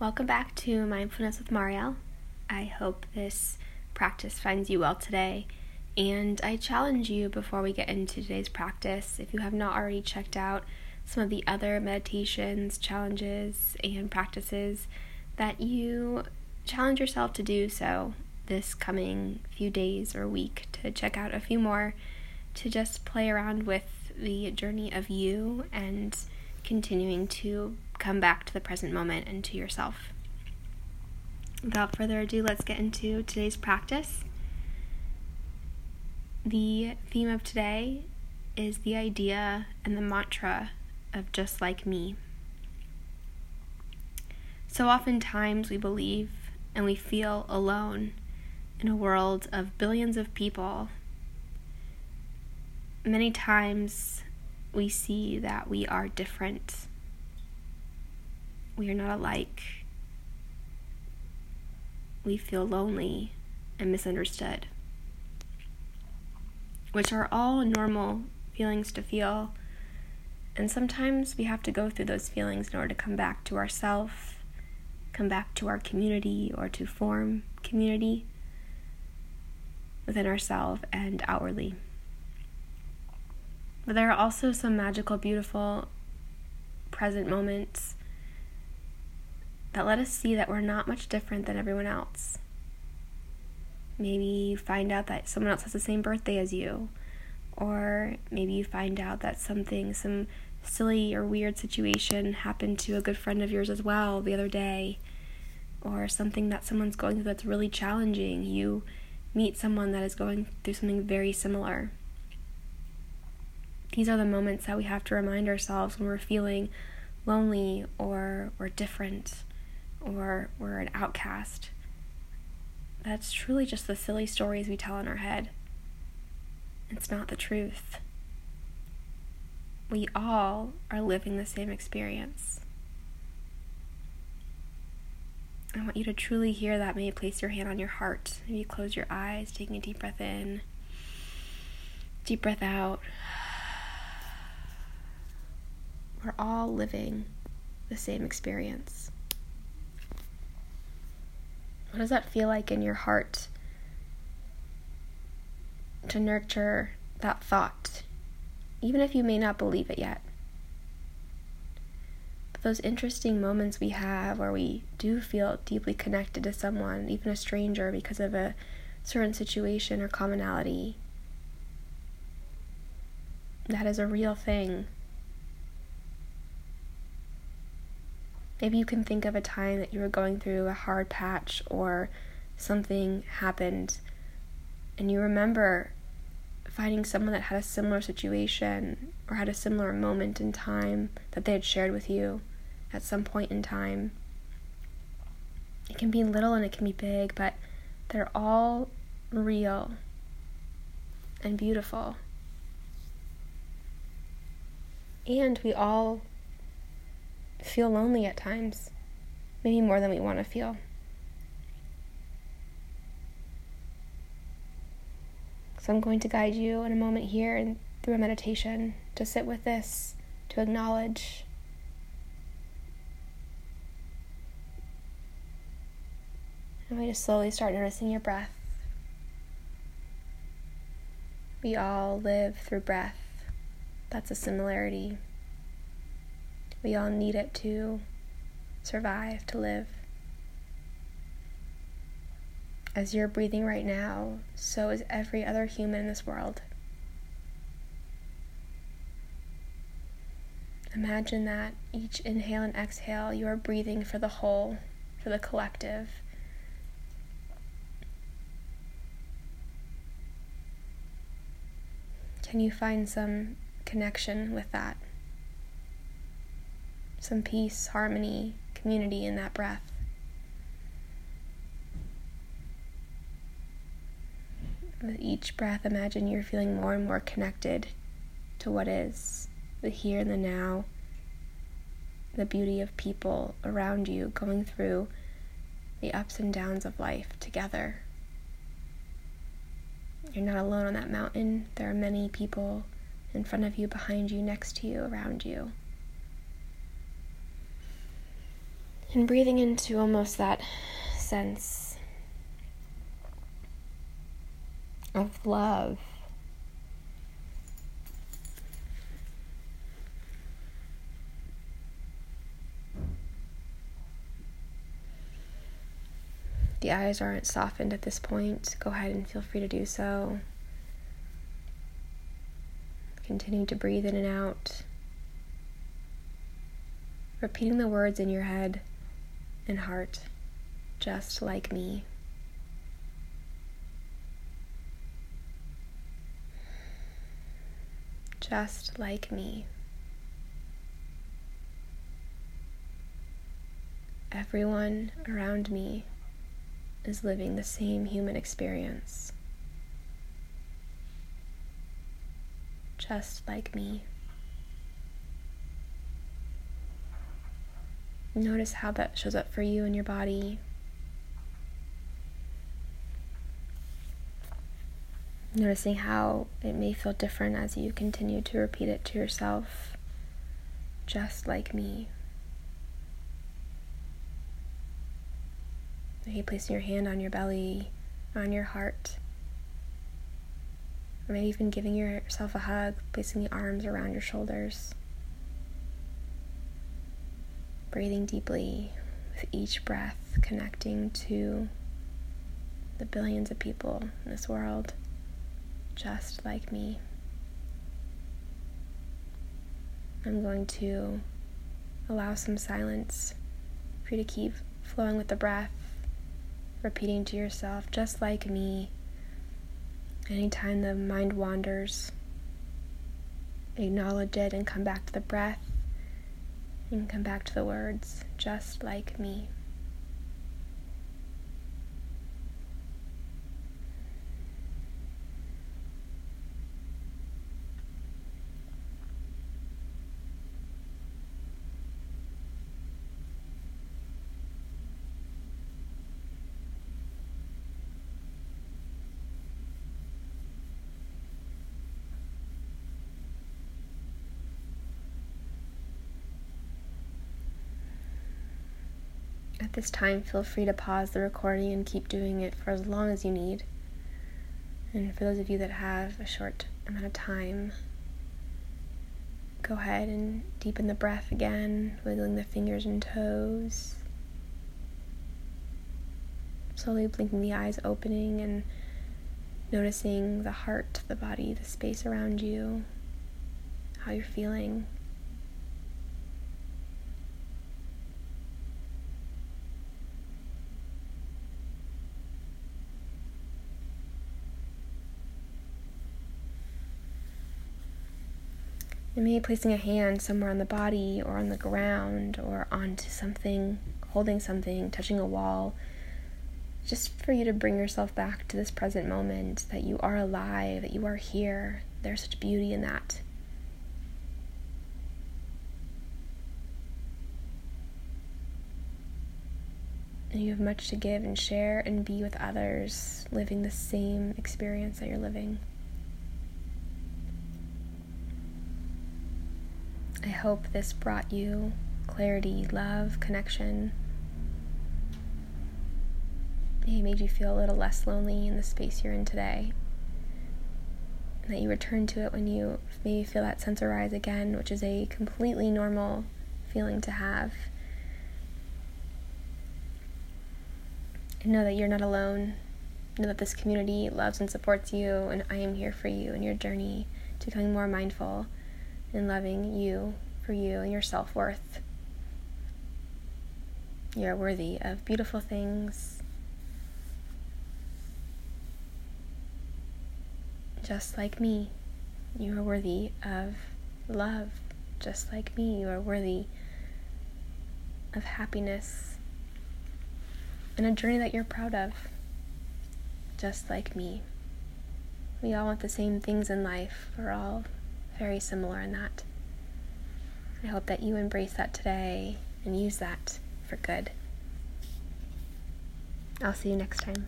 Welcome back to Mindfulness with Marielle. I hope this practice finds you well today. And I challenge you before we get into today's practice, if you have not already checked out some of the other meditations, challenges, and practices, that you challenge yourself to do so this coming few days or week to check out a few more to just play around with the journey of you and continuing to come back to the present moment and to yourself. Without further ado, let's get into today's practice. The theme of today is the idea and the mantra of just like me. So oftentimes we believe and we feel alone in a world of billions of people. Many times we see that we are different we are not alike. We feel lonely and misunderstood, which are all normal feelings to feel. And sometimes we have to go through those feelings in order to come back to ourself, come back to our community, or to form community within ourselves and outwardly. But there are also some magical, beautiful present moments that let us see that we're not much different than everyone else. Maybe you find out that someone else has the same birthday as you, or maybe you find out that something, some silly or weird situation happened to a good friend of yours as well the other day, or something that someone's going through that's really challenging. You meet someone that is going through something very similar. These are the moments that we have to remind ourselves when we're feeling lonely or or different or we're an outcast. That's truly just the silly stories we tell in our head. It's not the truth. We all are living the same experience. I want you to truly hear that. Maybe place your hand on your heart. Maybe close your eyes, taking a deep breath in, deep breath out. We're all living the same experience. What does that feel like in your heart to nurture that thought, even if you may not believe it yet? But those interesting moments we have where we do feel deeply connected to someone, even a stranger, because of a certain situation or commonality, that is a real thing. Maybe you can think of a time that you were going through a hard patch or something happened and you remember finding someone that had a similar situation or had a similar moment in time that they had shared with you at some point in time. It can be little and it can be big, but they're all real and beautiful. And we all feel lonely at times, maybe more than we want to feel. So I'm going to guide you in a moment here and through a meditation to sit with this, to acknowledge. And we just slowly start noticing your breath. We all live through breath. That's a similarity. We all need it to survive, to live. As you're breathing right now, so is every other human in this world. Imagine that each inhale and exhale, you are breathing for the whole, for the collective. Can you find some connection with that? Some peace, harmony, community in that breath. With each breath, imagine you're feeling more and more connected to what is the here and the now, the beauty of people around you going through the ups and downs of life together. You're not alone on that mountain. There are many people in front of you, behind you, next to you, around you. And breathing into almost that sense of love. The eyes aren't softened at this point. Go ahead and feel free to do so. Continue to breathe in and out. Repeating the words in your head and heart, just like me. Just like me. Everyone around me is living the same human experience. Just like me. Notice how that shows up for you in your body. Noticing how it may feel different as you continue to repeat it to yourself, just like me. Maybe placing your hand on your belly, on your heart. Or maybe even giving yourself a hug, placing the arms around your shoulders. Breathing deeply with each breath, connecting to the billions of people in this world just like me. I'm going to allow some silence for you to keep flowing with the breath repeating to yourself, just like me. Anytime the mind wanders, acknowledge it and come back to the breath and come back to the words, just like me. This time, feel free to pause the recording and keep doing it for as long as you need. And for those of you that have a short amount of time, go ahead and deepen the breath again, wiggling the fingers and toes. Slowly blinking the eyes opening and noticing the heart, the body, the space around you, how you're feeling. And maybe placing a hand somewhere on the body or on the ground or onto something, holding something, touching a wall, just for you to bring yourself back to this present moment that you are alive, that you are here. There's such beauty in that. And you have much to give and share and be with others living the same experience that you're living. I hope this brought you clarity, love, connection. Maybe made you feel a little less lonely in the space you're in today. And that you return to it when you maybe feel that sense arise again, which is a completely normal feeling to have. And know that you're not alone. Know that this community loves and supports you, and I am here for you in your journey to becoming more mindful and loving you for you and your self worth. You're worthy of beautiful things. Just like me, you are worthy of love. Just like me, you are worthy of happiness and a journey that you're proud of. Just like me. We all want the same things in life. We're all very similar in that. I hope that you embrace that today and use that for good. I'll see you next time.